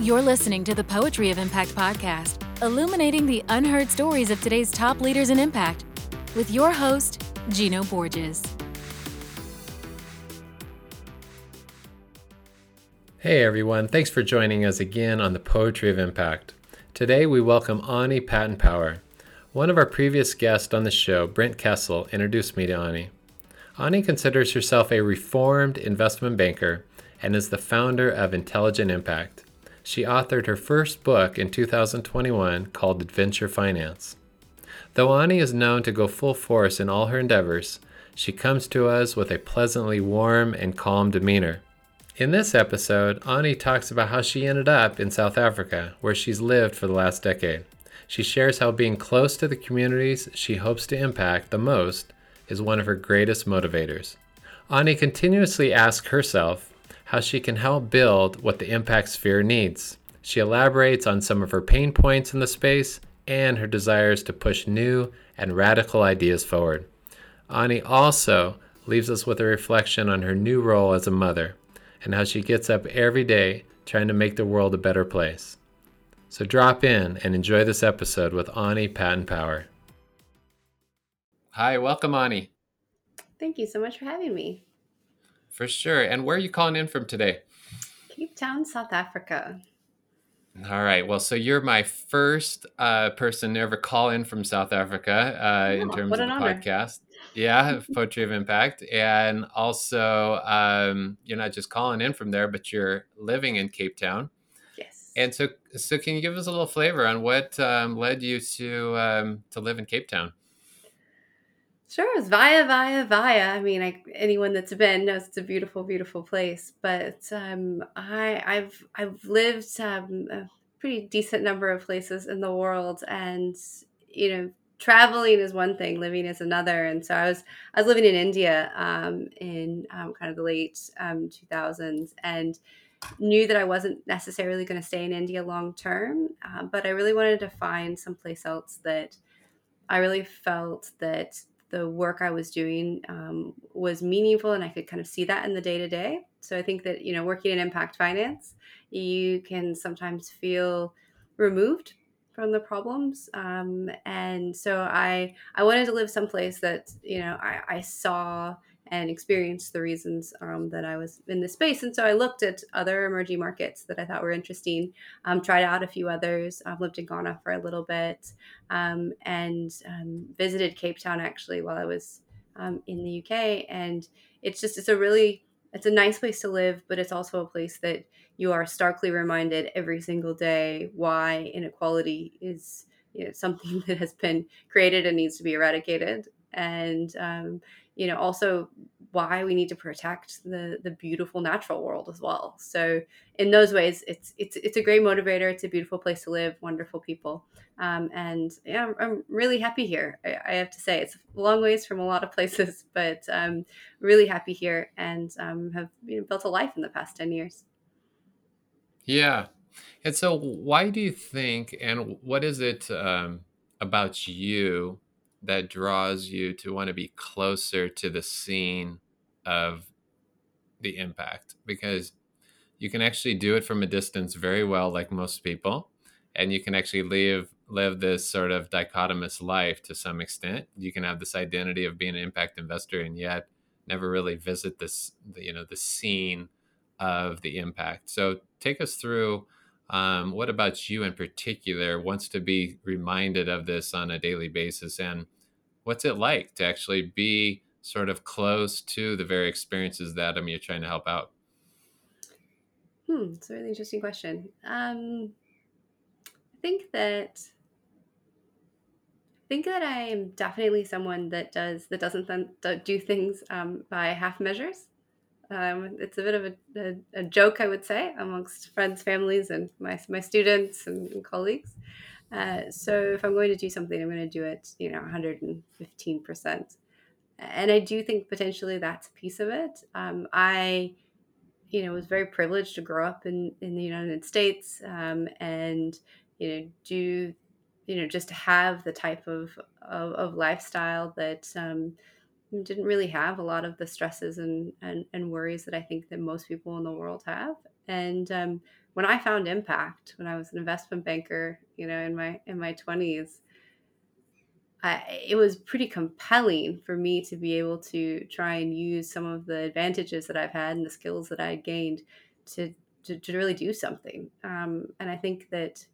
You're listening to the Poetry of Impact podcast, illuminating the unheard stories of today's top leaders in impact, with your host, Gino Borges. Hey everyone, thanks for joining us again on the Poetry of Impact. Today we welcome Ani Patton Power. One of our previous guests on the show, Brent Kessel, introduced me to Ani. Ani considers herself a reformed investment banker and is the founder of Intelligent Impact she authored her first book in 2021 called Adventure Finance. Though Ani is known to go full force in all her endeavors, she comes to us with a pleasantly warm and calm demeanor. In this episode, Ani talks about how she ended up in South Africa, where she's lived for the last decade. She shares how being close to the communities she hopes to impact the most is one of her greatest motivators. Ani continuously asks herself how she can help build what the impact sphere needs. She elaborates on some of her pain points in the space and her desires to push new and radical ideas forward. Ani also leaves us with a reflection on her new role as a mother and how she gets up every day trying to make the world a better place. So drop in and enjoy this episode with Ani Patton Power. Hi, welcome, Ani. Thank you so much for having me. For sure. And where are you calling in from today? Cape Town, South Africa. All right. Well, so you're my first uh, person to ever call in from South Africa uh, oh, in terms of the honor. podcast. Yeah, Poetry of Impact. And also, um, you're not just calling in from there, but you're living in Cape Town. Yes. And so, so can you give us a little flavor on what um, led you to um, to live in Cape Town? Sure, it was via, via, via. I mean, I, anyone that's been knows it's a beautiful, beautiful place. But um, I, I've I've lived um, a pretty decent number of places in the world, and you know, traveling is one thing, living is another. And so I was I was living in India um, in um, kind of the late um, 2000s, and knew that I wasn't necessarily going to stay in India long term, uh, but I really wanted to find someplace else that I really felt that the work I was doing um, was meaningful and I could kind of see that in the day to day. So I think that, you know, working in impact finance, you can sometimes feel removed from the problems. Um, and so I, I wanted to live someplace that, you know, I, I saw and experienced the reasons um, that I was in this space. And so I looked at other emerging markets that I thought were interesting, um, tried out a few others. I've lived in Ghana for a little bit um, and um, visited Cape Town actually while I was um, in the UK. And it's just, it's a really, it's a nice place to live, but it's also a place that you are starkly reminded every single day why inequality is you know, something that has been created and needs to be eradicated. And um, you know also why we need to protect the the beautiful natural world as well. So in those ways it's it's it's a great motivator. It's a beautiful place to live wonderful people. Um, and yeah I'm, I'm, really happy here. I, I, have to say it's a long ways from a lot of places but i'm really happy here and um, have you know, built a life in the past 10 years. Yeah. And so why do you think and what is it um, about you that draws you to want to be closer to the scene of the impact because you can actually do it from a distance very well like most people and you can actually live live this sort of dichotomous life to some extent. You can have this identity of being an impact investor and yet never really visit this you know the scene of the impact. So take us through um, what about you in particular wants to be reminded of this on a daily basis and what's it like to actually be sort of close to the very experiences that you're trying to help out? Hmm, it's a really interesting question. Um, I think that I think that I am definitely someone that does that doesn't th- do things um, by half measures. Um, it's a bit of a, a, a, joke, I would say, amongst friends, families, and my my students and, and colleagues. Uh, so if I'm going to do something, I'm going to do it, you know, 115%. And I do think potentially that's a piece of it. Um, I, you know, was very privileged to grow up in, in the United States um, and, you know, do, you know, just have the type of, of, of lifestyle that, um, didn't really have a lot of the stresses and, and, and worries that I think that most people in the world have. And um, when I found impact, when I was an investment banker, you know, in my in my twenties, it was pretty compelling for me to be able to try and use some of the advantages that I've had and the skills that I had gained to to, to really do something. Um, and I think that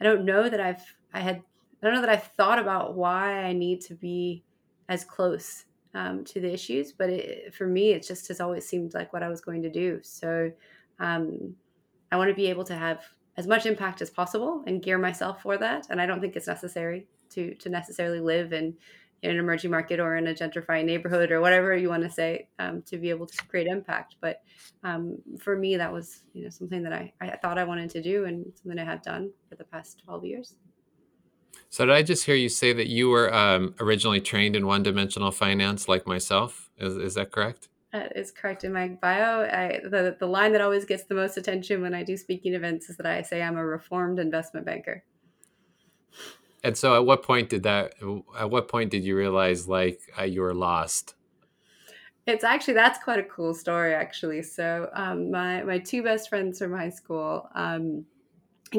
I don't know that I've I had I don't know that I've thought about why I need to be as close um, to the issues, but it, for me, it just has always seemed like what I was going to do. So um, I want to be able to have as much impact as possible and gear myself for that. And I don't think it's necessary to to necessarily live in, in an emerging market or in a gentrifying neighborhood or whatever you want to say um, to be able to create impact. But um, for me, that was you know something that I, I thought I wanted to do and something I have done for the past twelve years. So did I just hear you say that you were um, originally trained in one-dimensional finance, like myself? Is is that correct? That is correct in my bio. I, the the line that always gets the most attention when I do speaking events is that I say I'm a reformed investment banker. And so, at what point did that? At what point did you realize like uh, you were lost? It's actually that's quite a cool story, actually. So, um, my my two best friends from high school. Um,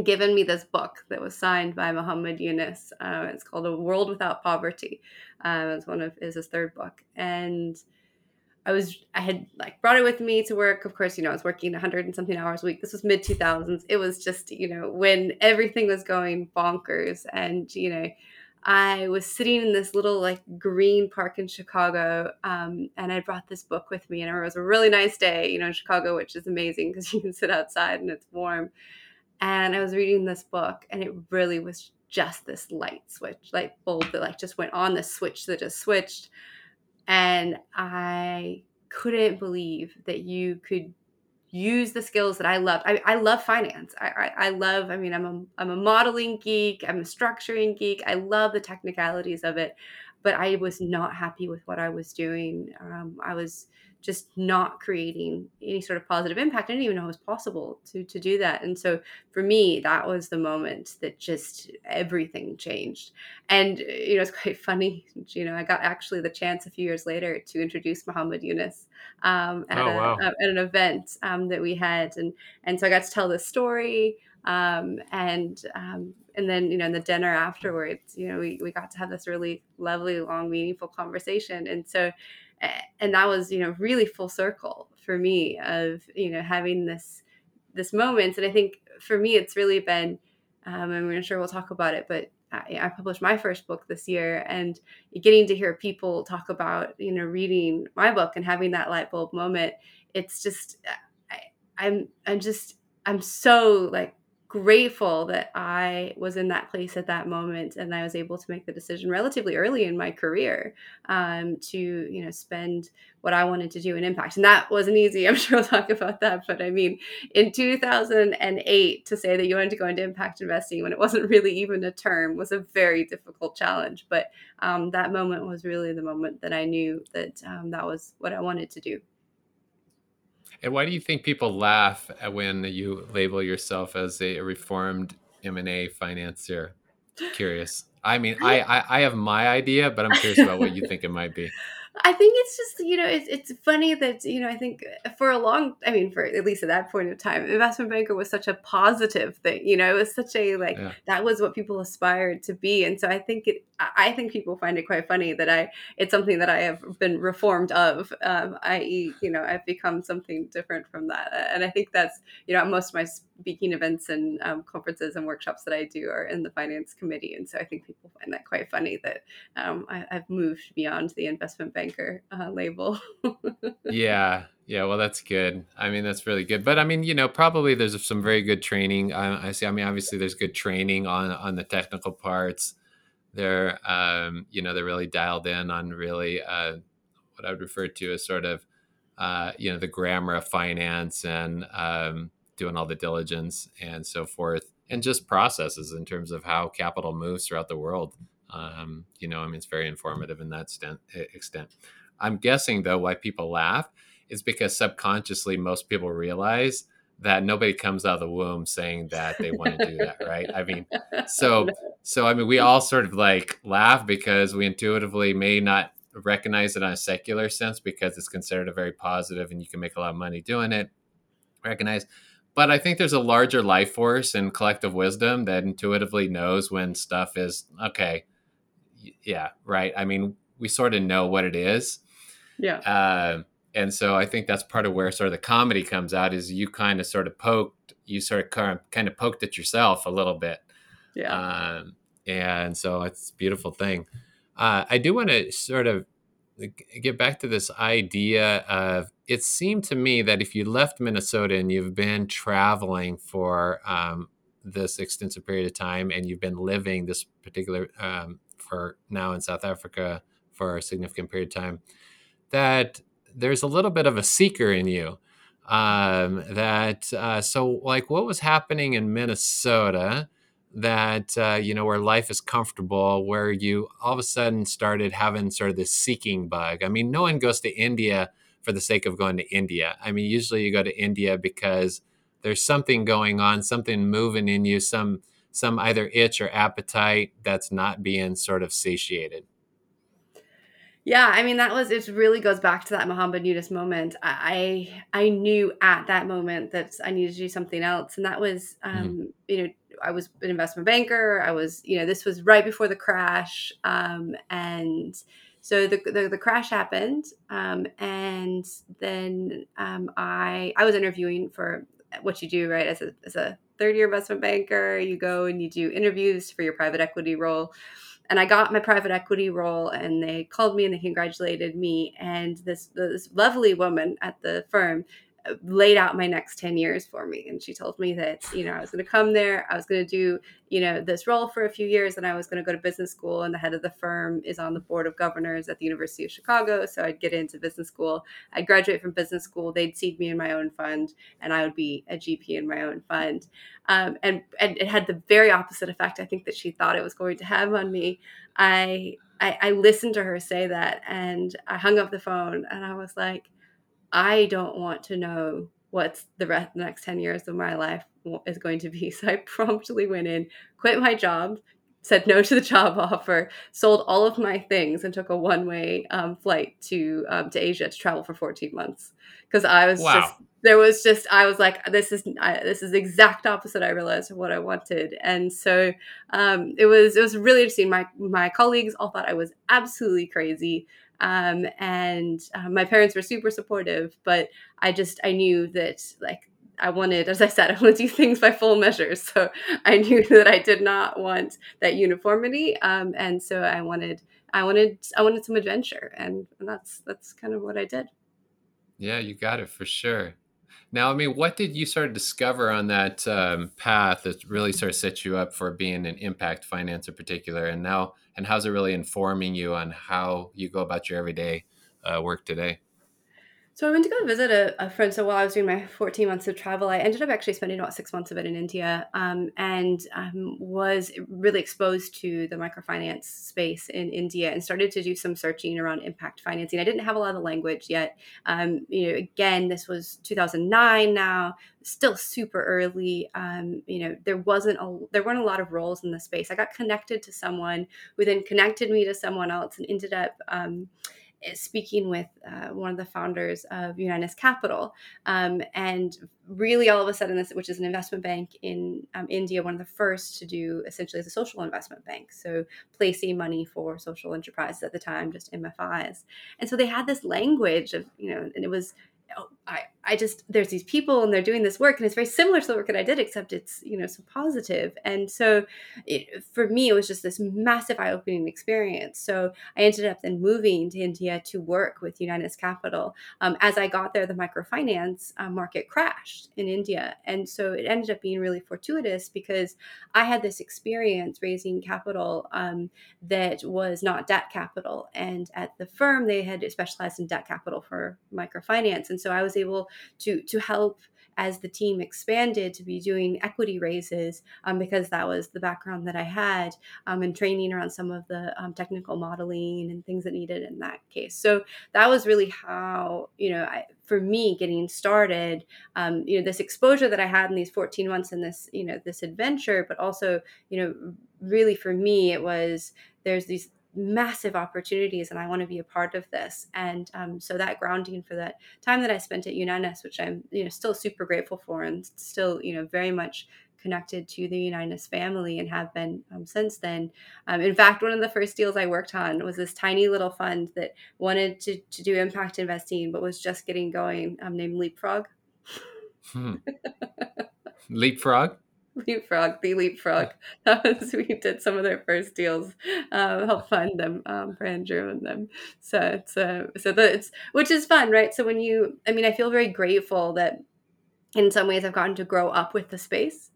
given me this book that was signed by Muhammad Yunus. Uh, it's called A World Without Poverty. Um, it's one of is his third book, and I was I had like brought it with me to work. Of course, you know I was working 100 and something hours a week. This was mid 2000s. It was just you know when everything was going bonkers, and you know I was sitting in this little like green park in Chicago, um, and I brought this book with me. And it was a really nice day, you know, in Chicago, which is amazing because you can sit outside and it's warm and I was reading this book, and it really was just this light switch, light bulb that like just went on, the switch that just switched, and I couldn't believe that you could use the skills that I loved. I, I love finance. I, I, I love. I mean, I'm a I'm a modeling geek. I'm a structuring geek. I love the technicalities of it, but I was not happy with what I was doing. Um, I was just not creating any sort of positive impact. I didn't even know it was possible to to do that. And so for me, that was the moment that just everything changed. And you know, it's quite funny. You know, I got actually the chance a few years later to introduce Muhammad Yunus um, at, oh, a, wow. at an event um, that we had, and and so I got to tell this story. Um, and um, and then you know in the dinner afterwards you know we, we got to have this really lovely long meaningful conversation. And so and that was you know really full circle for me of you know having this this moment. And i think for me it's really been um, i'm sure we'll talk about it but I, published my first book this year and getting to hear people talk about you know reading my book and having that light bulb moment it's just I, i'm i'm just i'm so like grateful that I was in that place at that moment and I was able to make the decision relatively early in my career um, to, you know, spend what I wanted to do in impact. And that wasn't easy. I'm sure we'll talk about that. But I mean, in 2008, to say that you wanted to go into impact investing when it wasn't really even a term was a very difficult challenge. But um, that moment was really the moment that I knew that um, that was what I wanted to do. And why do you think people laugh when you label yourself as a reformed M&A financier? Curious. I mean, I, I, I have my idea, but I'm curious about what you think it might be. I think it's just you know it's it's funny that you know I think for a long I mean for at least at that point of time investment banker was such a positive thing you know it was such a like yeah. that was what people aspired to be and so I think it I think people find it quite funny that I it's something that I have been reformed of um, i.e. you know I've become something different from that and I think that's you know most of my speaking events and um, conferences and workshops that I do are in the finance committee and so I think people find that quite funny that um, I, I've moved beyond the investment banker uh, label. yeah, yeah. Well, that's good. I mean, that's really good. But I mean, you know, probably there's some very good training. I, I see. I mean, obviously, there's good training on on the technical parts. They're, um, you know, they're really dialed in on really uh, what I would refer to as sort of, uh, you know, the grammar of finance and um, doing all the diligence and so forth, and just processes in terms of how capital moves throughout the world. Um, you know, I mean, it's very informative in that extent. extent. I'm guessing though why people laugh is because subconsciously most people realize that nobody comes out of the womb saying that they want to do that, right? I mean, so so I mean, we all sort of like laugh because we intuitively may not recognize it on a secular sense because it's considered a very positive and you can make a lot of money doing it. Recognize. But I think there's a larger life force and collective wisdom that intuitively knows when stuff is okay. Yeah, right. I mean, we sort of know what it is. Yeah. Uh, and so I think that's part of where sort of the comedy comes out is you kind of sort of poked, you sort of kind of poked at yourself a little bit. Yeah. Um, and so it's a beautiful thing. Uh, I do want to sort of get back to this idea of it seemed to me that if you left Minnesota and you've been traveling for um, this extensive period of time and you've been living this particular um, for now in South Africa for a significant period of time, that there's a little bit of a seeker in you. Um, that uh, so like what was happening in Minnesota that uh, you know where life is comfortable where you all of a sudden started having sort of this seeking bug i mean no one goes to india for the sake of going to india i mean usually you go to india because there's something going on something moving in you some some either itch or appetite that's not being sort of satiated yeah, I mean that was it. Really goes back to that Muhammad Yunus moment. I I knew at that moment that I needed to do something else, and that was mm-hmm. um, mm-hmm. you know I was an investment banker. I was you know this was right before the crash, um, and so the, the, the crash happened, um, and then um, I I was interviewing for what you do right as a as a third year investment banker. You go and you do interviews for your private equity role and I got my private equity role, and they called me and they congratulated me. And this this lovely woman at the firm laid out my next 10 years for me. And she told me that you know i was going to come there i was going to do you know this role for a few years and i was going to go to business school and the head of the firm is on the board of governors at the university of chicago so i'd get into business school. I'd graduate from business school they'd seed me in my own fund and i would be a gp in my own fund. Um, and, and it had the very opposite effect i think that she thought it was going to have on me. I I, I listened to her say that and I hung up the phone and I was like, I don't want to know what's the rest the next 10 years of my life is going to be. So I promptly went in, quit my job, said no to the job offer, sold all of my things, and took a one way um, flight to um, to Asia to travel for 14 months. Because I was wow. just there was just I was like this is I, this is the exact opposite I realized of what I wanted, and so um, it was it was really interesting. My my colleagues all thought I was absolutely crazy. Um, and uh, my parents were super supportive, but I just I knew that like I wanted, as I said, I want to do things by full measures. So I knew that I did not want that uniformity, um, and so I wanted, I wanted, I wanted some adventure, and, and that's that's kind of what I did. Yeah, you got it for sure. Now, I mean, what did you sort of discover on that um, path that really sort of set you up for being an impact finance in particular? And now, and how's it really informing you on how you go about your everyday uh, work today? So I went to go visit a, a, friend. So while I was doing my 14 months of travel, I ended up actually spending about six months of it in India um, and um, was really exposed to the microfinance space in India and started to do some searching around impact financing. I didn't have a lot of the language yet. Um, you know, again, this was 2009 now, still super early. Um, you know, there wasn't a, there weren't a lot of roles in the space. I got connected to someone who then connected me to someone else and ended up um, speaking with uh, one of the founders of Unitus Capital, um, and really all of a sudden, this which is an investment bank in um, India, one of the first to do essentially as a social investment bank, so placing money for social enterprises at the time, just MFIs, and so they had this language of you know, and it was oh, I, I just there's these people and they're doing this work and it's very similar to the work that I did except it's you know so positive. And so it, for me it was just this massive eye-opening experience. So I ended up then moving to India to work with Unitus Capital um, as I got there the microfinance uh, market crashed in India. And so it ended up being really fortuitous because I had this experience raising capital um, that was not debt capital. And at the firm they had specialized in debt capital for microfinance. And so I was able to to help as the team expanded to be doing equity raises um, because that was the background that I had um, and training around some of the um, technical modeling and things that needed in that case. So that was really how, you know, I, for me getting started, um, you know, this exposure that I had in these 14 months in this, you know, this adventure, but also, you know, really for me, it was there's these massive opportunities and I want to be a part of this. And um, so that grounding for that time that I spent at Unitus, which I'm you know still super grateful for and still you know very much connected to the Unitus family and have been um, since then. Um, in fact, one of the first deals I worked on was this tiny little fund that wanted to, to do impact investing but was just getting going um, named Leapfrog. Hmm. Leapfrog? Leapfrog, the Leapfrog. That was we did some of their first deals, um, help fund them um, for Andrew and them. So it's uh, so the, it's which is fun, right? So when you, I mean, I feel very grateful that in some ways I've gotten to grow up with the space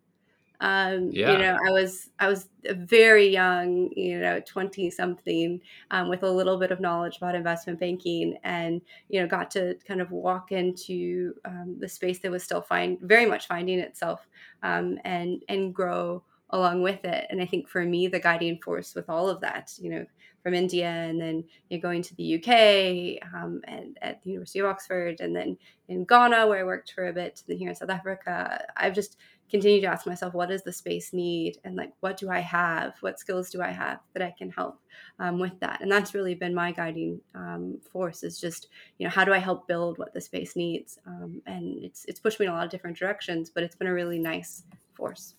um, yeah. You know, I was I was very young, you know, twenty something, um, with a little bit of knowledge about investment banking, and you know, got to kind of walk into um, the space that was still find very much finding itself, um, and and grow along with it. And I think for me, the guiding force with all of that, you know, from India and then you know, going to the UK um, and at the University of Oxford and then in Ghana where I worked for a bit, and then here in South Africa, I've just continued to ask myself what does the space need? And like what do i have? What skills do i have that i can help um, with that? And that's really been my guiding um, force is just you know how do i help build what the space needs? Um, and it's it's pushed me in a lot of different directions but it's been a really nice force.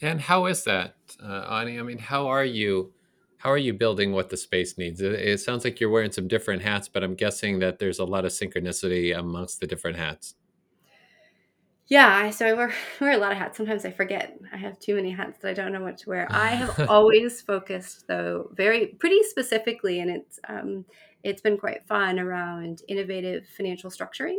And how is that uh, ani? I mean how are you how are you building what the space needs it, it sounds like you're wearing some different hats but i'm guessing that there's a lot of synchronicity amongst the different hats yeah, so I wear, wear a lot of hats. Sometimes I forget. I have too many hats that I don't know what to wear. I have always focused though very pretty specifically and it's um it's been quite fun around innovative financial structuring.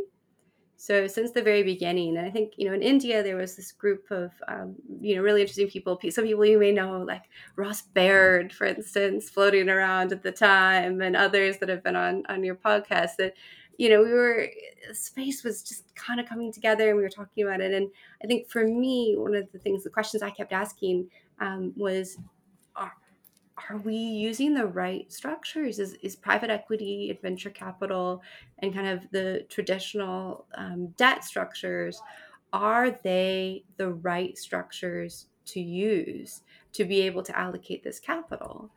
So since the very beginning, and I think you know in India there was this group of um, you know really interesting people. Some people you may know, like Ross Baird, for instance, floating around at the time, and others that have been on on your podcast that you know, we were space was just kind of coming together and we were talking about it. And I think for me, one of the things, the questions I kept asking um, was, are we using the right structures? Is, is private equity and venture capital and kind of the traditional um, debt structures, are they the right structures to use to be able to allocate this capital?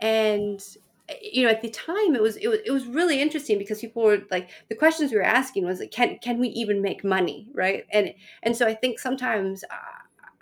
And you know at the time it was, it was it was really interesting because people were like the questions we were asking was like can can we even make money right and and so i think sometimes uh,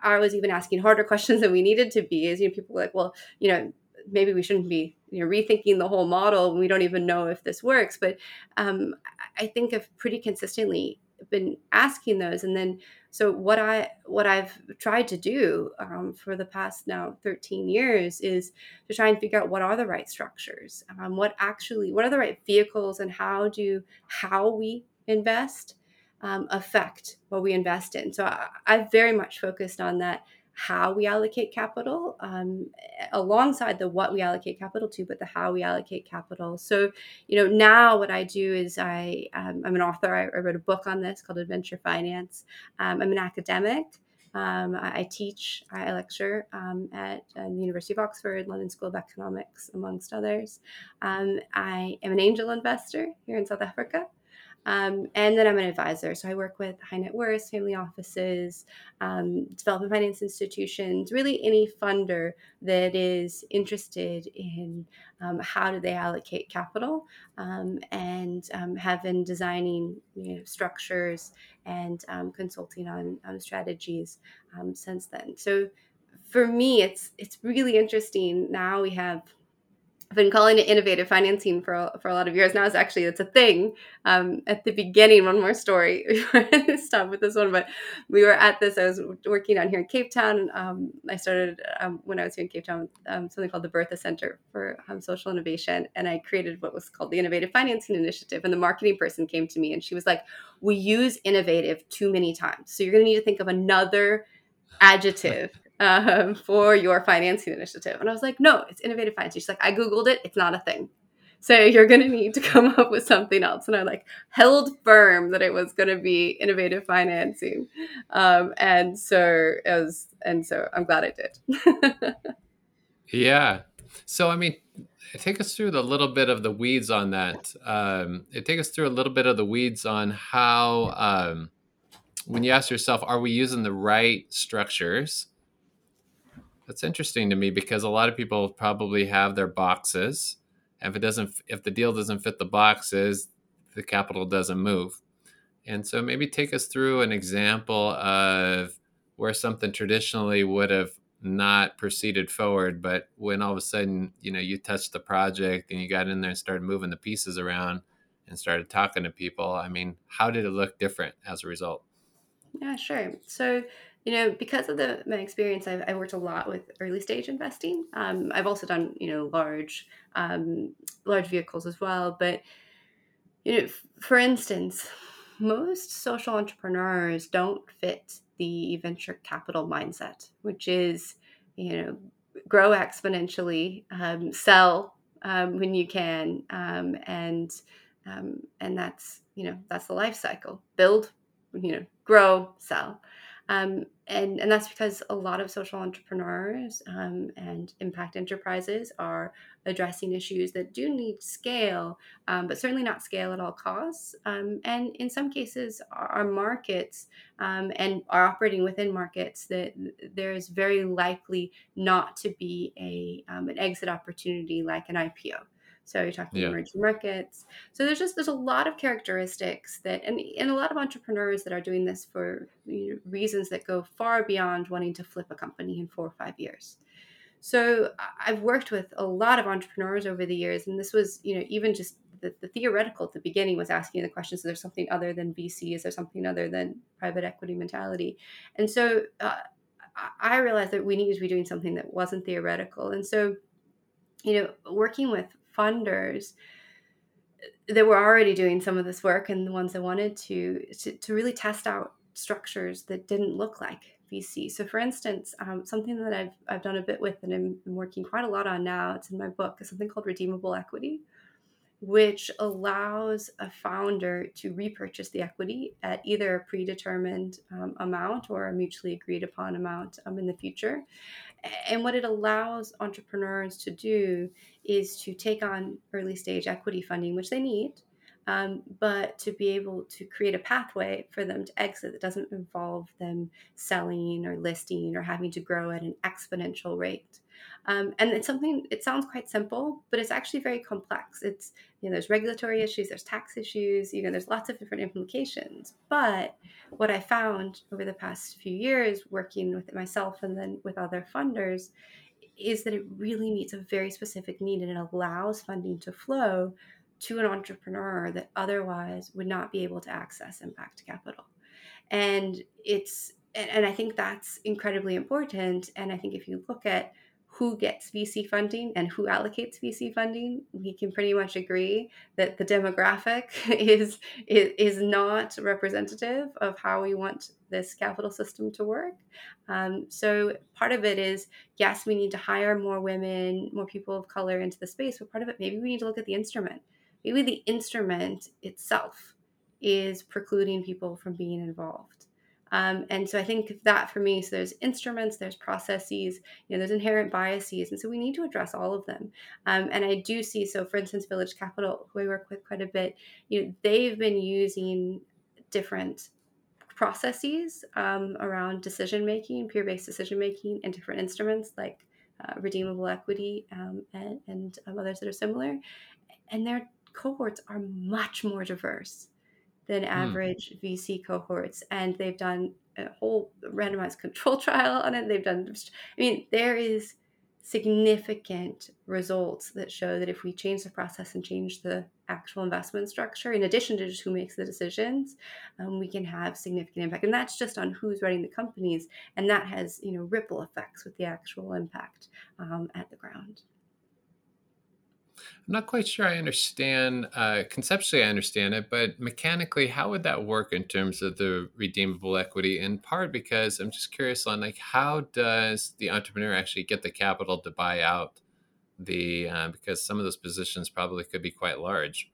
i was even asking harder questions than we needed to be is you know people were like well you know maybe we shouldn't be you know rethinking the whole model. We don't even know if this works. But um, i think i've pretty consistently been asking those. And then so what i what i've tried to do um, for the past now 13 years is to try and figure out what are the right structures um, what actually what are the right vehicles and how do how we invest um, affect what we invest in. So I, i've very much focused on that how we allocate capital um, alongside the what we allocate capital to but the how we allocate capital. So you know now what i do is i um, i'm an author. I, I, wrote a book on this called adventure finance. Um, i'm an academic. Um, I, I, teach i lecture um, at uh, the university of oxford london school of economics amongst others. Um, i am an angel investor here in south africa um, and then I'm an advisor. So I work with high net worth, family offices, um, development finance institutions, really any funder that is interested in um, how do they allocate capital um, and um, have been designing you know, structures and um, consulting on, on strategies since then. So for me, it's it's really interesting. Now we have I've been calling it innovative financing for for a lot of years now. It's actually it's a thing. Um, at the beginning, one more story. Stop with this one, but we were at this. I was working on here in Cape Town. Um, I started um, when I was here in Cape Town um, something called the Bertha Center for um, Social Innovation, and I created what was called the Innovative Financing Initiative. And the marketing person came to me and she was like, "We use innovative too many times, so you're going to need to think of another." adjective um, for your financing initiative. And I was like, no, it's innovative financing. She's like, I Googled it. It's not a thing. So you're going to need to come up with something else. And I like held firm that it was going to be innovative financing. Um, and so was, and so I'm glad I did. yeah. So, I mean, take us through the little bit of the weeds on that. Um, take us through a little bit of the weeds on how, um, when you ask yourself, are we using the right structures? That's interesting to me because a lot of people probably have their boxes. And if it doesn't, if the deal doesn't fit the boxes, the capital doesn't move. And so maybe take us through an example of where something traditionally would have not proceeded forward, but when all of a sudden, you know, you touched the project and you got in there and started moving the pieces around and started talking to people, I mean, how did it look different as a result? Yeah, sure. So, you know, because of the my experience, I've, I worked a lot with early stage investing. Um, I've also done, you know, large, um, large vehicles as well. But, you know, for instance, most social entrepreneurs don't fit the venture capital mindset, which is, you know, grow exponentially, um, sell um, when you can, um, and um, and that's you know that's the life cycle. Build, you know, grow, sell. Um, and, and that's because a lot of social entrepreneurs um, and impact enterprises are addressing issues that do need scale, um, but certainly not scale at all costs. Um, and in some cases, are markets um, and are operating within markets that there is very likely not to be a, um, an exit opportunity like an IPO. So you're talking yeah. emerging markets. So there's just there's a lot of characteristics that and, and a lot of entrepreneurs that are doing this for you know, reasons that go far beyond wanting to flip a company in four or five years. So I've worked with a lot of entrepreneurs over the years, and this was you know even just the, the theoretical at the beginning was asking the question: so there's something other than VC? Is there something other than private equity mentality? And so uh, I realized that we needed to be doing something that wasn't theoretical, and so you know working with funders that were already doing some of this work and the ones that wanted to, to, to really test out structures that didn't look like VC. So, for instance, um, something that I've, I've done a bit with and I'm, working quite a lot on now, it's in my book, is something called redeemable equity, which allows a founder to repurchase the equity at either a predetermined um, amount or a mutually agreed upon amount um, in the future. And what it allows entrepreneurs to do is to take on early stage equity funding, which they need, um, but to be able to create a pathway for them to exit that doesn't involve them selling or listing or having to grow at an exponential rate. Um, and it's something, it sounds quite simple, but it's actually very complex. It's, you know, there's regulatory issues, there's tax issues, you know, there's lots of different implications. But what I found over the past few years working with myself and then with other funders is that it really meets a very specific need and it allows funding to flow to an entrepreneur that otherwise would not be able to access impact capital. And it's and I think that's incredibly important. And I think if you look at who gets VC funding and who allocates VC funding, we can pretty much agree that the demographic is, is, is not representative of how we want this capital system to work. Um, so part of it is yes, we need to hire more women, more people of color into the space, but part of it maybe we need to look at the instrument. Maybe the instrument itself is precluding people from being involved. Um, and so I think that for me, so there's instruments, there's processes, you know, there's inherent biases. And so we need to address all of them. Um, and I do see, so for instance, Village Capital, who I work with quite a bit, you know, they've been using different processes um, around decision making, peer based decision making, and different instruments like uh, redeemable equity um, and, and um, others that are similar. And their cohorts are much more diverse than hmm. average mm. VC cohorts. And they've done a whole randomized control trial on it. They've done, I mean, there is significant results that show that if we change the process and change the actual investment structure, in addition to just who makes the decisions, um, we can have significant impact. And that's just on who's running the companies. And that has, you know, ripple effects with the actual impact um, at the ground. I'm not quite sure I understand. Uh, conceptually, I understand it, but mechanically, how would that work in terms of the redeemable equity? In part because I'm just curious on like how does the entrepreneur actually get the capital to buy out the uh, because some of those positions probably could be quite large.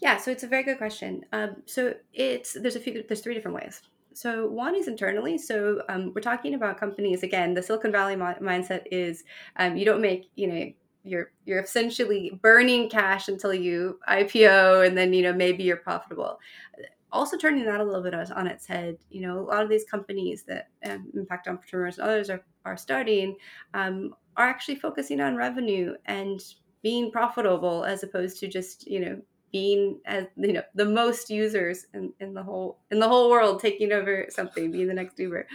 Yeah, so it's a very good question. Um, so it's there's a few there's three different ways. So one is internally. So um, we're talking about companies again. The Silicon Valley mo- mindset is um, you don't make you know you're you're essentially burning cash until you IPO and then you know maybe you're profitable. also turning that a little bit on its head. You know, a lot of these companies that um, impact entrepreneurs and others are, are starting um, are actually focusing on revenue and being profitable as opposed to just, you know, being as you know the most users in, in the whole in the whole world taking over something being the next uber.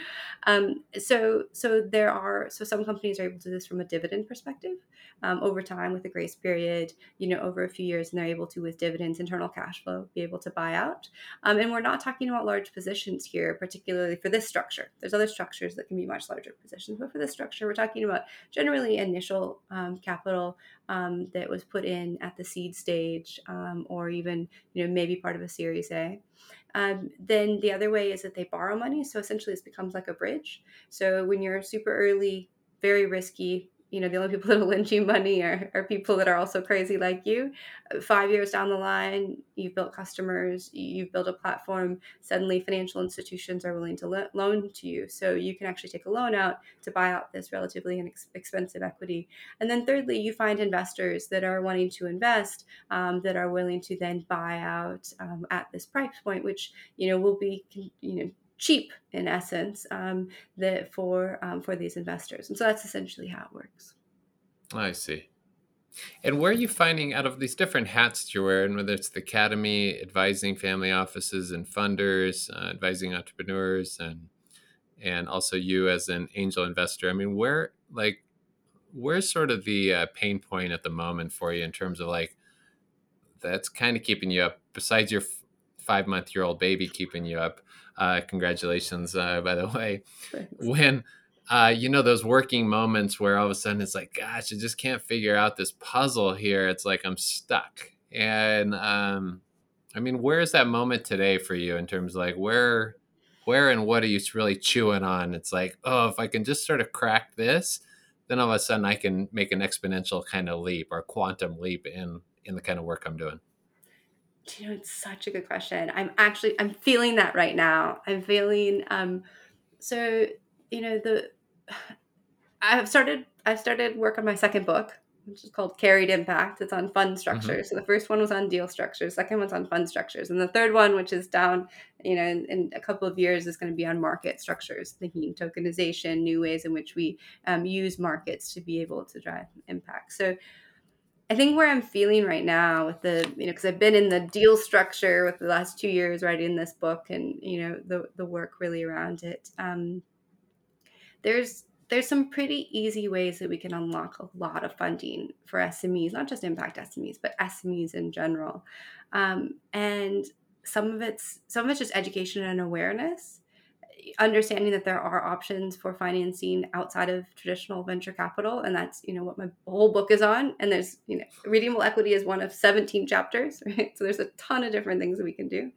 Um, so so there are so some companies are able to do this from a dividend perspective. Um, over time with a grace period you know over a few years and they're able to with dividends internal cash flow be able to buy out. Um, and we're not talking about large positions here particularly for this structure. There's other structures that can be much larger positions but for this structure we're talking about generally initial um, capital um, that was put in at the seed stage um, or even you know maybe part of a series a. Um, then the other way is that they borrow money so essentially this becomes like a bridge. So when you're super early very risky you know the only people that will lend you money are, are people that are also crazy like you. Five years down the line you've built customers you've built a platform suddenly financial institutions are willing to lo- loan to you. So you can actually take a loan out to buy out this relatively inexpensive equity. And then thirdly you find investors that are wanting to invest um, that are willing to then buy out um, at this price point which you know will be you know cheap in essence um, that for um, for these investors. And so that's essentially how it works. I see. And where are you finding out of these different hats you're wearing whether it's the academy advising family offices and funders uh, advising entrepreneurs and and also you as an angel investor i mean where like where's sort of the uh, pain point at the moment for you in terms of like that's kind of keeping you up besides your f- five month year old baby keeping you up uh, congratulations, uh, by the way. Thanks. When uh, you know those working moments where all of a sudden it's like, gosh, I just can't figure out this puzzle here. It's like I'm stuck. And um, I mean, where is that moment today for you in terms of like where, where and what are you really chewing on? It's like, oh, if I can just sort of crack this, then all of a sudden I can make an exponential kind of leap or quantum leap in in the kind of work I'm doing you know it's such a good question. I'm actually i'm feeling that right now. I'm feeling um so you know the i've started i've started work on my second book which is called carried impact. It's on fund structures. Mm-hmm. so the first one was on deal structures. Second one's on fund structures. And the third one which is down you know in, in a couple of years is going to be on market structures thinking tokenization new ways in which we um, use markets to be able to drive impact. So I think where I'm feeling right now with the, you know, because I've been in the deal structure with the last two years writing this book and, you know, the, the work really around it. Um, there's, there's some pretty easy ways that we can unlock a lot of funding for SMEs, not just impact SMEs, but SMEs in general. Um, and some of it's, some of it's just education and awareness understanding that there are options for financing outside of traditional venture capital and that's you know what my whole book is on. And there's you know redeemable equity is one of 17 chapters right? So there's a ton of different things that we can do.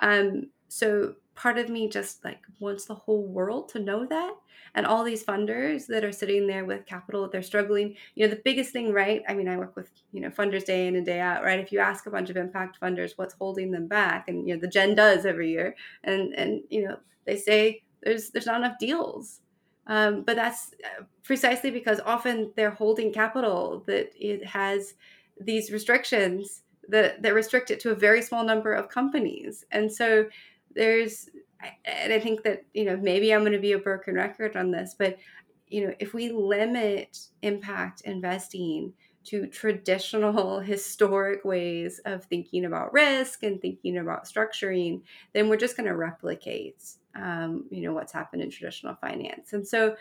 Um, so part of me just like wants the whole world to know that and all these funders that are sitting there with capital they're struggling you know the biggest thing right i mean i work with you know funders day in and day out right if you ask a bunch of impact funders what's holding them back and you know the GIIN does every year and and you know they say there's there's not enough deals. Um, but that's uh, precisely because often they're holding capital that it has these restrictions that, that restrict it to a very small number of companies. And so there's, and I think that, you know, maybe I'm going to be a broken record on this, but, you know, if we limit impact investing to traditional historic ways of thinking about risk and thinking about structuring, then we're just going to replicate um, you know what's happened in traditional finance. And so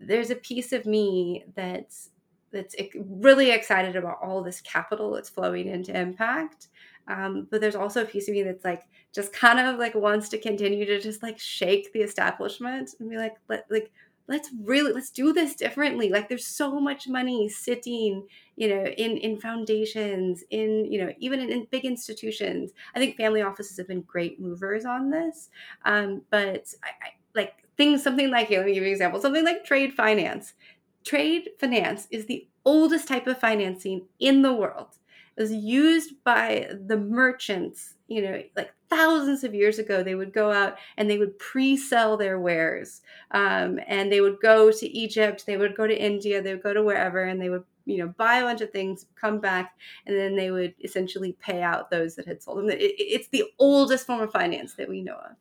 there's a piece of me that's that's really excited about all this capital that's flowing into impact um, but there's also a piece of me that's like just kind of like wants to continue to just like shake the establishment and be like let like let's really let's do this differently. Like there's so much money sitting you know in in foundations in you know even in, in big institutions. I think family offices have been great movers on this. Um, but I, I, like things something like here let me give you an example something like trade finance. Trade finance is the oldest type of financing in the world was used by the merchants you know like thousands of years ago. They would go out and they would pre-sell their wares um, and they would go to egypt they would go to india they would go to wherever and they would you know buy a bunch of things come back and then they would essentially pay out those that had sold them. It, it's the oldest form of finance that we know of.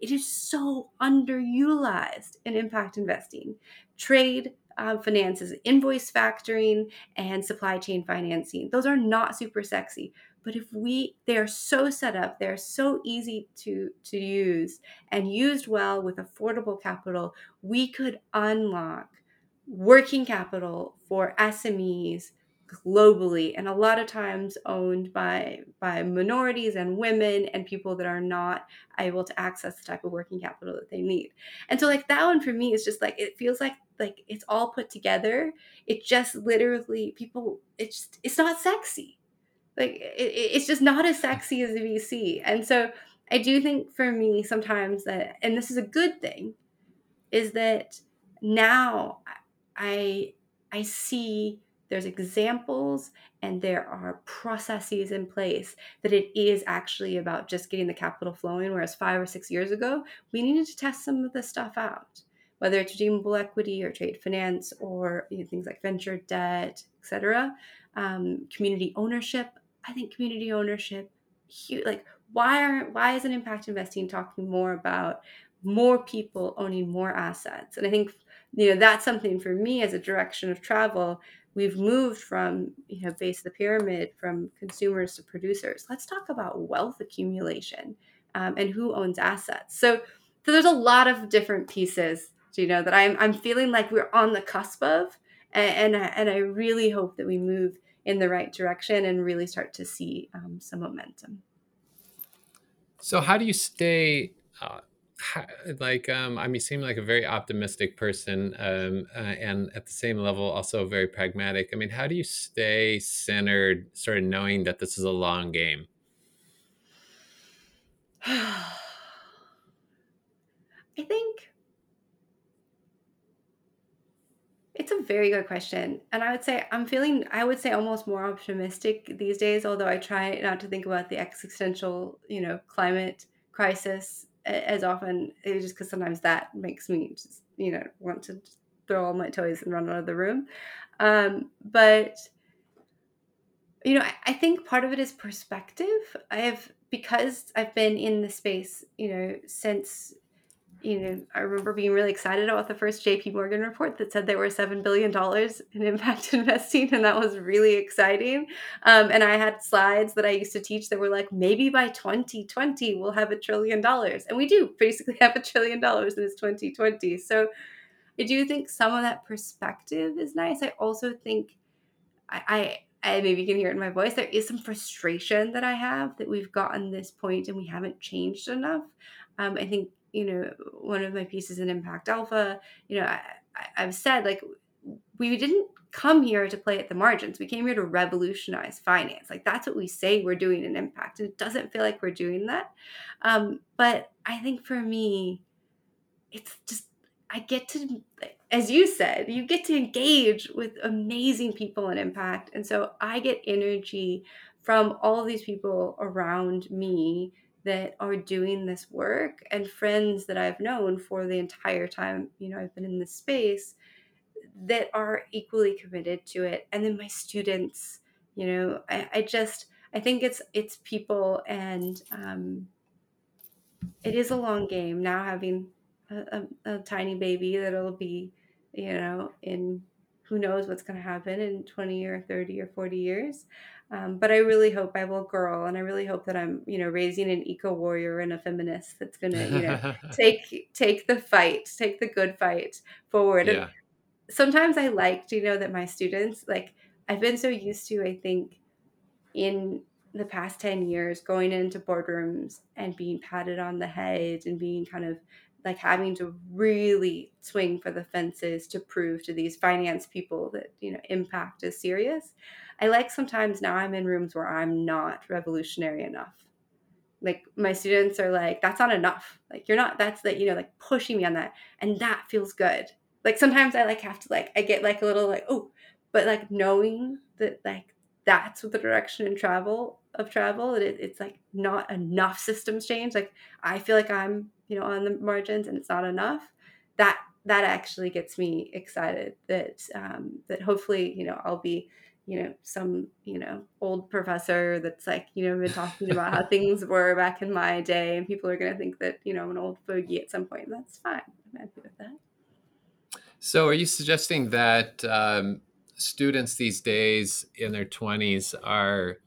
It is so underutilized in impact investing. Trade uh, finances invoice factoring and supply chain financing. Those are not super sexy but if we they are so set up they're so easy to to use and used well with affordable capital we could unlock working capital for SMEs globally and a lot of times owned by by minorities and women and people that are not able to access the type of working capital that they need. And so like that one for me is just like it feels like like it's all put together. It just literally people it's it's not sexy. Like it, it's just not as sexy as a VC. And so I do think for me sometimes that and this is a good thing is that now I I see there's examples and there are processes in place that it is actually about just getting the capital flowing whereas 5 or 6 years ago we needed to test some of this stuff out. Whether it's redeemable equity or trade finance or you know, things like venture debt etc um, community ownership. I think community ownership huge, like why aren't why isn't impact investing talking more about more people owning more assets? And i think you know that's something for me as a direction of travel we've moved from you know base of the pyramid from consumers to producers. Let's talk about wealth accumulation um, and who owns assets. So, so there's a lot of different pieces you know that i'm, I'm feeling like we're on the cusp of and, and, and i really hope that we move in the right direction and really start to see um, some momentum. So how do you stay uh, like um, I mean, seem like a very optimistic person, um, uh, and at the same level, also very pragmatic. I mean, how do you stay centered, sort of knowing that this is a long game? I think it's a very good question. And I would say I'm feeling, I would say almost more optimistic these days, although I try not to think about the existential, you know, climate crisis as often just because sometimes that makes me just you know want to throw all my toys and run out of the room. Um, but you know I, I think part of it is perspective. I have because i've been in the space you know since you know, I remember being really excited about the first JP Morgan report that said there were $7 billion in impact investing. And that was really exciting. Um, and I had slides that I used to teach that were like, maybe by 2020, we'll have a trillion dollars. And we do basically have a trillion dollars in it's 2020. So I do think some of that perspective is nice. I also think I, I, I maybe you can hear it in my voice. There is some frustration that I have that we've gotten this point and we haven't changed enough. Um, I think you know, one of my pieces in Impact Alpha, you know, I, I've said like we didn't come here to play at the margins. We came here to revolutionize finance. Like that's what we say we're doing in impact. And it doesn't feel like we're doing that. Um, but I think for me, it's just I get to as you said, you get to engage with amazing people in impact. And so I get energy from all these people around me that are doing this work and friends that I've known for the entire time, you know, I've been in this space that are equally committed to it. And then my students, you know, I, I just I think it's it's people and um it is a long game now having a, a, a tiny baby that'll be, you know, in who knows what's going to happen in 20 or 30 or 40 years. Um, but I really hope I will grow, and I really hope that I'm, you know, raising an eco warrior and a feminist that's going to, you know, take take the fight, take the good fight forward. Yeah. And sometimes I liked, you know, that my students, like, I've been so used to, I think, in the past 10 years going into boardrooms and being patted on the head and being kind of like having to really swing for the fences to prove to these finance people that you know impact is serious i like sometimes now i'm in rooms where i'm not revolutionary enough. Like my students are like that's not enough. Like you're not that's like you know like pushing me on that. And that feels good. Like sometimes i like have to like i get like a little like oh but like knowing that like that's what the direction and travel of travel it, it's like not enough systems change. Like i feel like i'm you know on the margins and it's not enough. That that actually gets me excited that um, that hopefully you know I'll be you know some you know old professor that's like you know been talking about how things were back in my day and people are going to think that you know I'm an old fogey at some point that's fine. I'm happy with that. So are you suggesting that um, students these days in their 20s are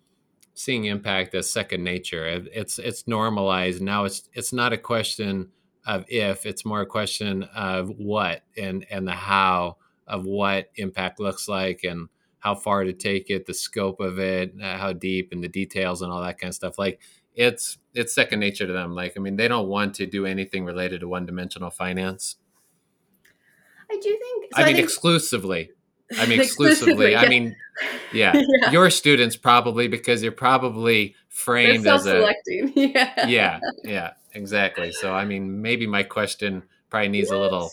seeing impact as second nature? It's it's normalized. Now it's it's not a question of if it's more a question of what and and the how of what impact looks like and how far to take it the scope of it uh, how deep and the details and all that kind of stuff like it's it's second nature to them like i mean they don't want to do anything related to one dimensional finance i do think so i, I, mean think... exclusively i mean exclusively yeah. i mean yeah. yeah. your students probably because you're probably framed as a yeah yeah yeah exactly. So, I mean, maybe my question probably needs yes. a little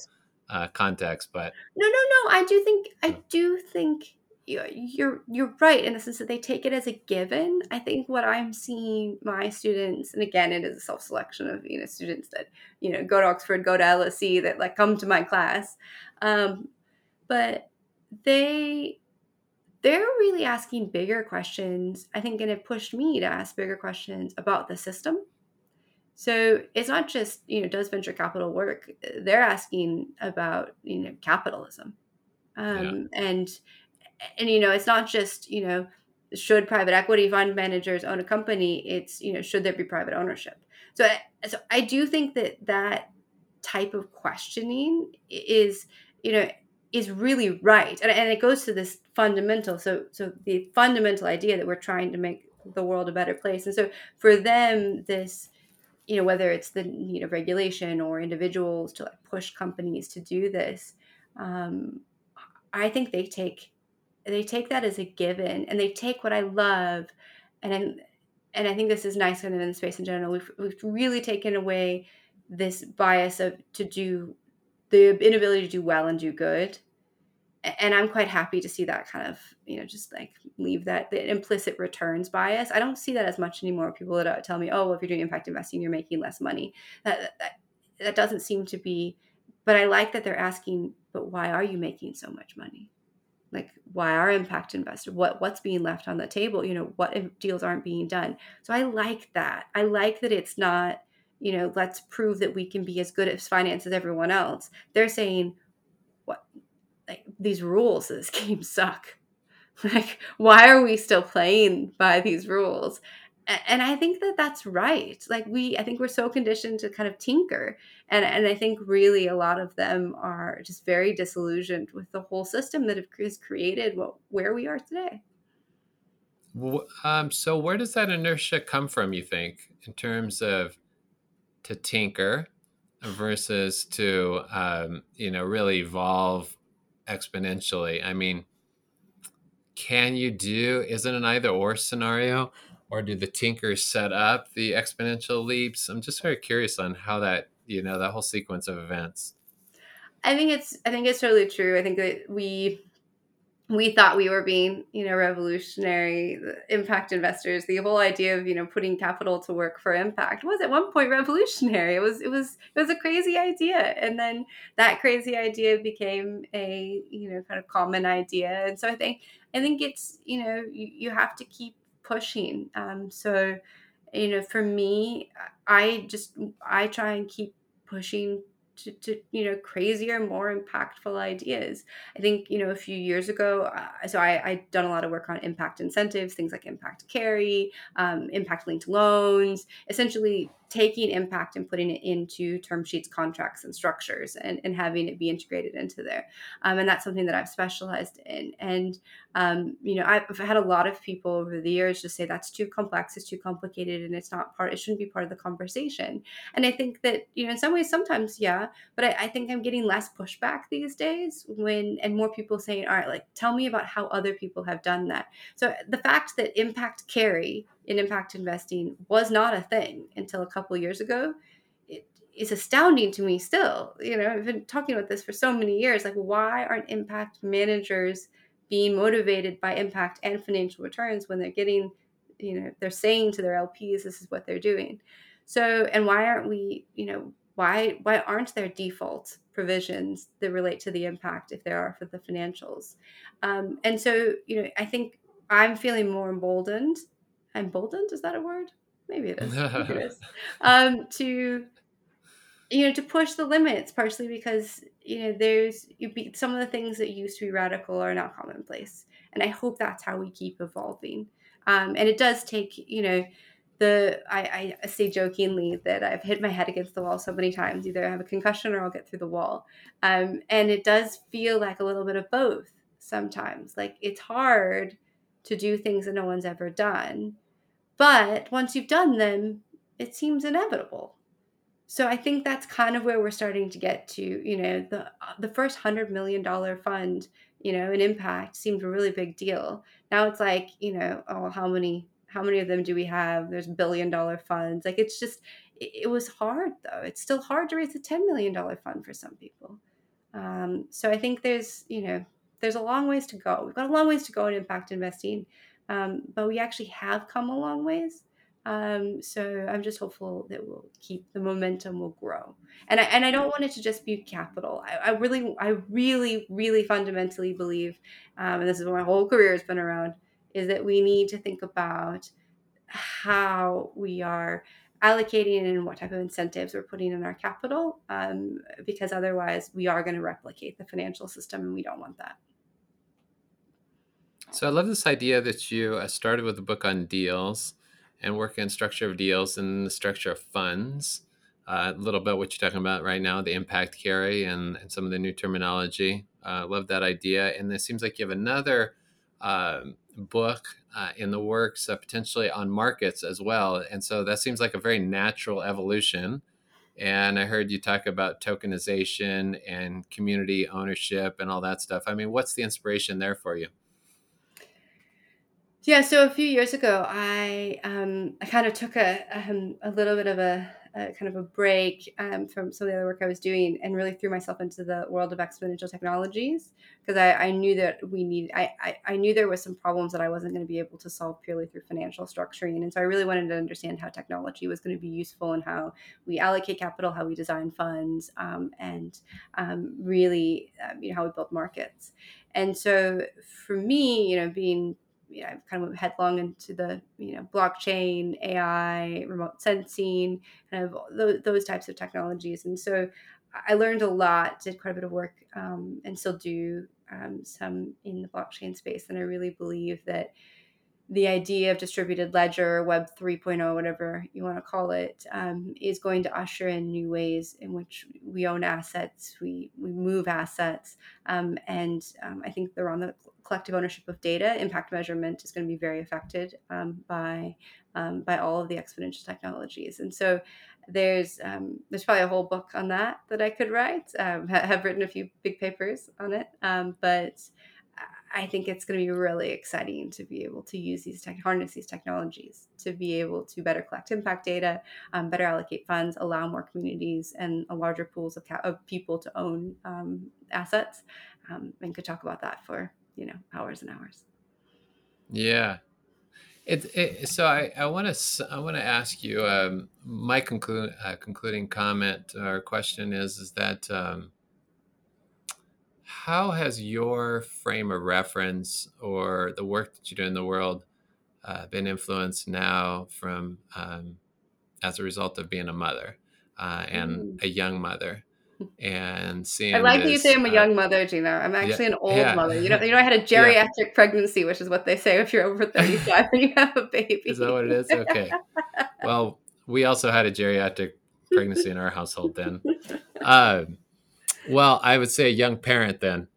uh, context, but no, no, no. I do think I do think you're you're right in the sense that they take it as a given. I think what I'm seeing my students, and again, it is a self selection of you know students that you know go to Oxford, go to LSE, that like come to my class, um, but they they're really asking bigger questions. I think, and it pushed me to ask bigger questions about the system so it's not just, you know, does venture capital work? They're asking about, you know, capitalism. Um, yeah. and and you know, it's not just, you know, should private equity fund managers own a company? It's, you know, should there be private ownership? So so I do think that that type of questioning is, you know, is really right. And, and it goes to this fundamental. So so the fundamental idea that we're trying to make the world a better place. And so for them, this you know whether it's the need of regulation or individuals to like push companies to do this um, i think they take they take that as a given and they take what i love and and i think this is nice kind of in the space in general we've, we've really taken away this bias of to do the inability to do well and do good and I'm quite happy to see that kind of, you know, just like leave that the implicit returns bias. I don't see that as much anymore. People that uh, tell me, "Oh, well, if you're doing impact investing, you're making less money." That, that that doesn't seem to be. But I like that they're asking, "But why are you making so much money? Like, why are impact investor? What what's being left on the table? You know, what deals aren't being done?" So I like that. I like that it's not, you know, let's prove that we can be as good at finance as everyone else. They're saying, "What like these rules of this game suck. like why are we still playing by these rules? And I think that that's right. Like we, I think we're so conditioned to kind of tinker, and and I think really a lot of them are just very disillusioned with the whole system that has created what where we are today. Um, so where does that inertia come from? You think in terms of to tinker versus to um, you know really evolve exponentially. I mean, can you do, is it an either or scenario? Or do the tinkers set up the exponential leaps? I'm just very curious on how that, you know, that whole sequence of events. I think it's I think it's totally true. I think that we we thought we were being, you know, revolutionary impact investors. The whole idea of, you know, putting capital to work for impact was at one point revolutionary. It was it was it was a crazy idea. And then that crazy idea became a, you know, kind of common idea. And so I think I think it's, you know, you, you have to keep pushing. Um, so, you know, for me, I just I try and keep pushing to, to you know crazier more impactful ideas i think you know a few years ago uh, so I, i done a lot of work on impact incentives things like impact carry um, impact linked loans essentially taking impact and putting it into term sheets, contracts, and structures, and, and having it be integrated into there. Um, and that's something that I've specialized in. And um, you know, I've had a lot of people over the years just say that's too complex, it's too complicated, and it's not part. It shouldn't be part of the conversation. And I think that you know, in some ways, sometimes yeah, but I, I think I'm getting less pushback these days when and more people saying, all right, like tell me about how other people have done that. So the fact that impact carry in impact investing was not a thing until a couple years ago it is astounding to me still you know i've been talking about this for so many years like why aren't impact managers being motivated by impact and financial returns when they're getting you know they're saying to their lps this is what they're doing so and why aren't we you know why why aren't there default provisions that relate to the impact if there are for the financials? Um, and so, you know, I think I'm feeling more emboldened. Emboldened? Is that a word? Maybe it is. Maybe it is. Um, to you know to push the limits partially because you know there's you be, some of the things that used to be radical are now commonplace. And i hope that's how we keep evolving. Um, and it does take you know the I, I say jokingly that i've hit my head against the wall so many times. Either i have a concussion or i'll get through the wall. Um, and it does feel like a little bit of both sometimes. Like it's hard to do things that no one's ever done but once you've done them it seems inevitable so I think that's kind of where we're starting to get to. You know, the uh, the first hundred million dollar fund, you know, an impact seemed a really big deal. Now it's like, you know, oh, how many how many of them do we have? There's billion dollar funds. Like it's just it, was hard though. It's still hard to raise a ten million dollar fund for some people. Um, so I think there's you know there's a long ways to go. We've got a long ways to go in impact investing, um, but we actually have come a long ways. Um, so I'm just hopeful that we'll keep the momentum will grow. And I, and I don't want it to just be capital. I, I really, I really, really fundamentally believe, um, and this is what my whole career has been around, is that we need to think about how we are allocating and what type of incentives we're putting in our capital, um, because otherwise we are going to replicate the financial system, and we don't want that. So I love this idea that you uh, started with a book on deals and working on structure of deals and the structure of funds. Uh, a little bit what you're talking about right now, the impact carry and, and some of the new terminology. Uh, love that idea. And it seems like you have another uh, book in the works, uh, potentially on markets as well. And so that seems like a very natural evolution. And I heard you talk about tokenization and community ownership and all that stuff. I mean, what's the inspiration there for you? Yeah, so a few years ago, I um, I kind of took a um, a little bit of a, a kind of a break um, from some of the other work I was doing, and really threw myself into the world of exponential technologies because I, I knew that we need I, I, I knew there was some problems that I wasn't going to be able to solve purely through financial structuring, and so I really wanted to understand how technology was going to be useful and how we allocate capital, how we design funds, um, and um, really um, you know how we build markets. And so for me, you know, being you know, I've kind of went headlong into the, you know, blockchain, AI, remote sensing, kind of those, those types of technologies. And so I learned a lot, did quite a bit of work, um, and still do um, some in the blockchain space. And I really believe that the idea of distributed ledger, Web 3.0, whatever you want to call it, um, is going to usher in new ways in which we own assets, we, we move assets. Um, and um, I think they're on the collective ownership of data. Impact measurement is going to be very affected um, by, um, by all of the exponential technologies. And so there's um, there's probably a whole book on that that I could write. Um, have written a few big papers on it, um, but I think it's going to be really exciting to be able to use these tech, harness these technologies to be able to better collect impact data, um, better allocate funds, allow more communities and larger pools of, ca- of people to own um, assets, um, and could talk about that for you know hours and hours. Yeah, it, it, so I, I want to I want to ask you um, my conclu- uh, concluding comment or question is is that um, how has your frame of reference or the work that you do in the world uh, been influenced now from um, as a result of being a mother uh, and mm. a young mother and seeing I like this, you say I'm a uh, young mother, Gino. I'm actually yeah, an old yeah. mother. You know, you know, I had a geriatric yeah. pregnancy, which is what they say if you're over 35 and you have a baby. Is that what it is? Okay. well, we also had a geriatric pregnancy in our household then. Uh, well, I would say a young parent then.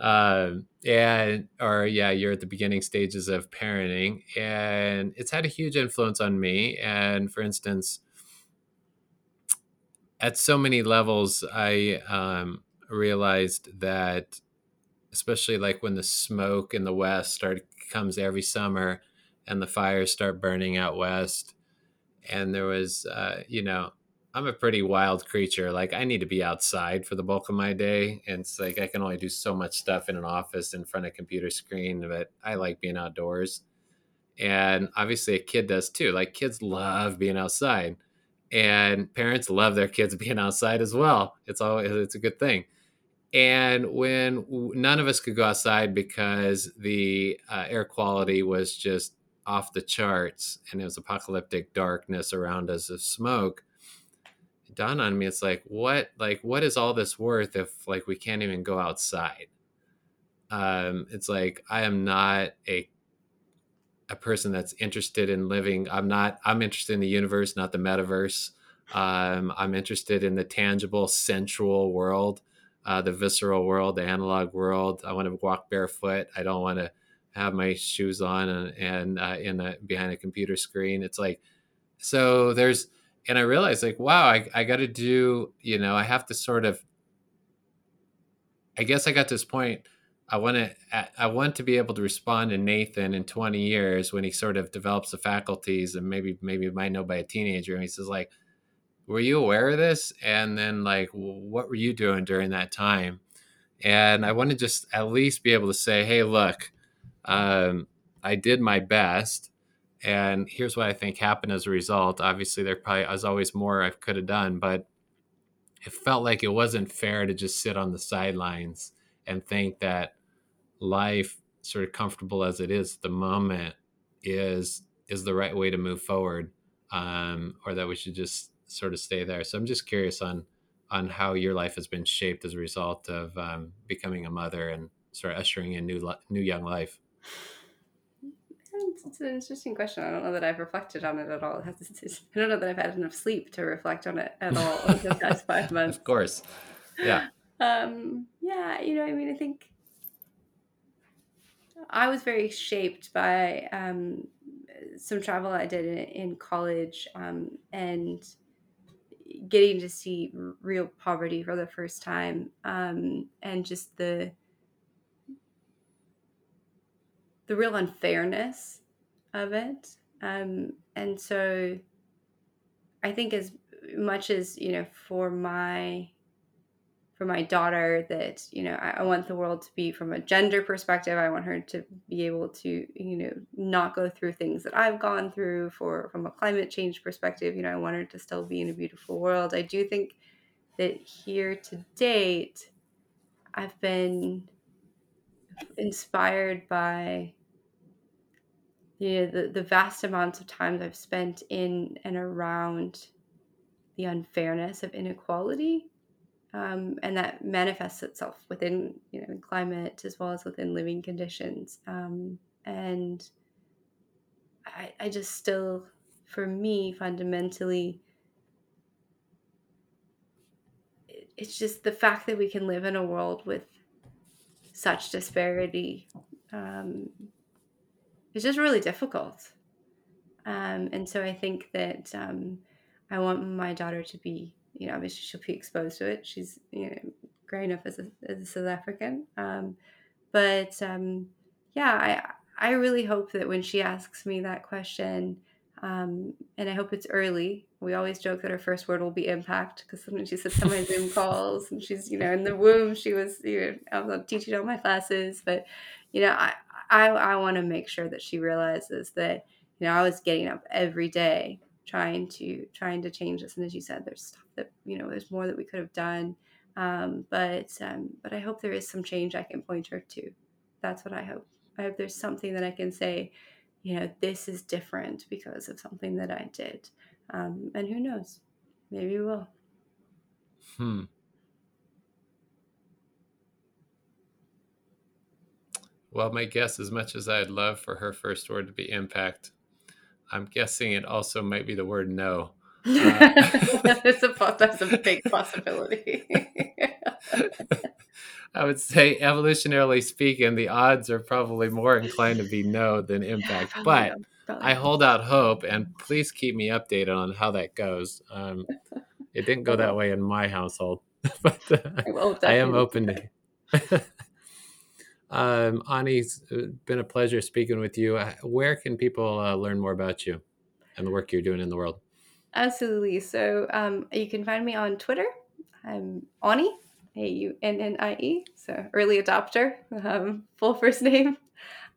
Uh, and or yeah, you're at the beginning stages of parenting, and it's had a huge influence on me. And for instance, at so many levels, I um, realized that, especially like when the smoke in the west start comes every summer, and the fires start burning out west, and there was, uh, you know, I'm a pretty wild creature. Like I need to be outside for the bulk of my day. And it's like I can only do so much stuff in an office in front of computer screen, but I like being outdoors. And obviously a kid does too. Like kids love being outside. And parents love their kids being outside as well. It's always it's a good thing. And when none of us could go outside because the uh, air quality was just off the charts and it was apocalyptic darkness around us of smoke, it dawned on me it's like what like what is all this worth if like we can't even go outside? Um, it's like I am not a a person that's interested in living. I'm not. I'm interested in the universe, not the metaverse. Um, I'm interested in the tangible, sensual world, uh, the visceral world, the analog world. I want to walk barefoot. I don't want to have my shoes on and, and uh, in a, behind a computer screen. It's like so. There's and I realized like wow, I, I got to do. You know, I have to sort of. I guess I got to this point I want to I want to be able to respond to Nathan in 20 years when he sort of develops the faculties and maybe maybe might know by a teenager and he says like were you aware of this? And then like what were you doing during that time? And I want to just at least be able to say hey look um, I did my best and here's what I think happened as a result. Obviously there probably was always more I could have done but it felt like it wasn't fair to just sit on the sidelines and think that life sort of comfortable as it is at the moment is is the right way to move forward um, or that we should just sort of stay there so i'm just curious on on how your life has been shaped as a result of um, becoming a mother and sort of ushering in new new young life it's an interesting question. I don't know that I've reflected on it at all. I don't know that I've had enough sleep to reflect on it at all over the past five months. Of course, yeah. Um, yeah, you know, I mean, I think I was very shaped by um, some travel I did in, in college um, and getting to see real poverty for the first time um, and just the the real unfairness of it. Um, and so I think as much as, you know, for my for my daughter that you know I, I, want the world to be from a gender perspective. I want her to be able to you know not go through things that i've gone through for from a climate change perspective. You know i want her to still be in a beautiful world. I do think that here to date i've been inspired by you know the, the vast amounts of times i've spent in and around the unfairness of inequality um, and that manifests itself within you know climate as well as within living conditions. Um, and I, I just still for me fundamentally it's just the fact that we can live in a world with such disparity um, just really difficult. Um, and so i think that um, i want my daughter to be you know, obviously she'll be exposed to it. She's, you know, growing up as a, as a South African. Um, but um, yeah, I, I really hope that when she asks me that question, um, and I hope it's early. We always joke that her first word will be impact because sometimes she sits on my Zoom calls and she's, you know, in the womb, she was, you know, I was teaching all my classes. But, you know, I, I, I want to make sure that she realizes that, you know, I was getting up every day trying to trying to change this. And as you said, there's stuff that you know there's more that we could have done. Um, but um, but I hope there is some change I can point her to. That's what I hope. I hope there's something that I can say, you know, this is different because of something that I did. Um, and who knows, maybe we will. Hmm. Well, my guess, as much as I'd love for her first word to be impact, I'm guessing it also might be the word no. Uh, that's, a, that's a big possibility. I would say, evolutionarily speaking, the odds are probably more inclined to be no than impact. Oh, but I hold out hope, and please keep me updated on how that goes. Um, it didn't go that way in my household, but uh, I, I am open to. Um, Ani, it's uh, been a pleasure speaking with you. Uh, where can people uh, learn more about you and the work you're doing in the world? Absolutely. So um, you can find me on Twitter. I'm Ani, A U N N I E, so early adopter, um, full first name.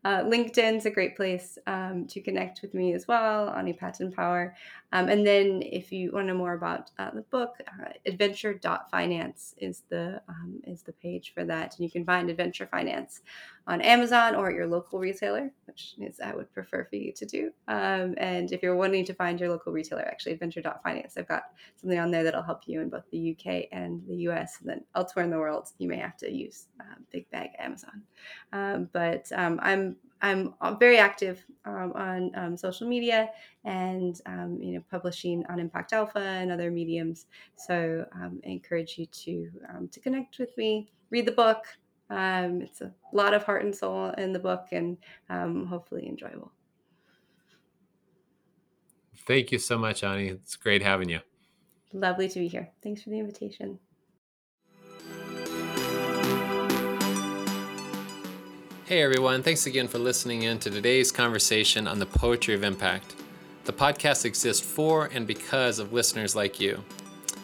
Uh, LinkedIn's a great place um, to connect with me as well, Ani Patton Power. Um, and then if you want to know more about uh, the book, uh, adventure.finance is the um, is the page for that. And you can find Adventure Finance on Amazon or at your local retailer, which is I would prefer for you to do. Um, and if you're wanting to find your local retailer, actually adventure.finance, I've got something on there that'll help you in both the UK and the US. And then elsewhere in the world, you may have to use uh, Big Bag Amazon. Um, but um, I'm I'm very active um, on um, social media and um, you know publishing on Impact Alpha and other mediums. So um, I encourage you to um, to connect with me, read the book. Um, it's a lot of heart and soul in the book, and hopefully enjoyable. Thank you so much, Ani. It's great having you. Lovely to be here. Thanks for the invitation. Hey everyone, thanks again for listening in to today's conversation on the poetry of impact. The podcast exists for and because of listeners like you.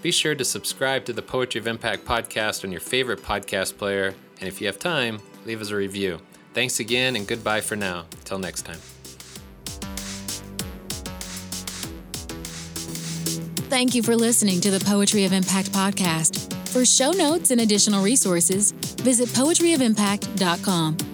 Be sure to subscribe to the Poetry of Impact podcast on your favorite podcast player, and if you have time, leave us a review. Thanks again, and goodbye for now. Till next time. Thank you for listening to the Poetry of Impact podcast. For show notes and additional resources, visit poetryofimpact.com.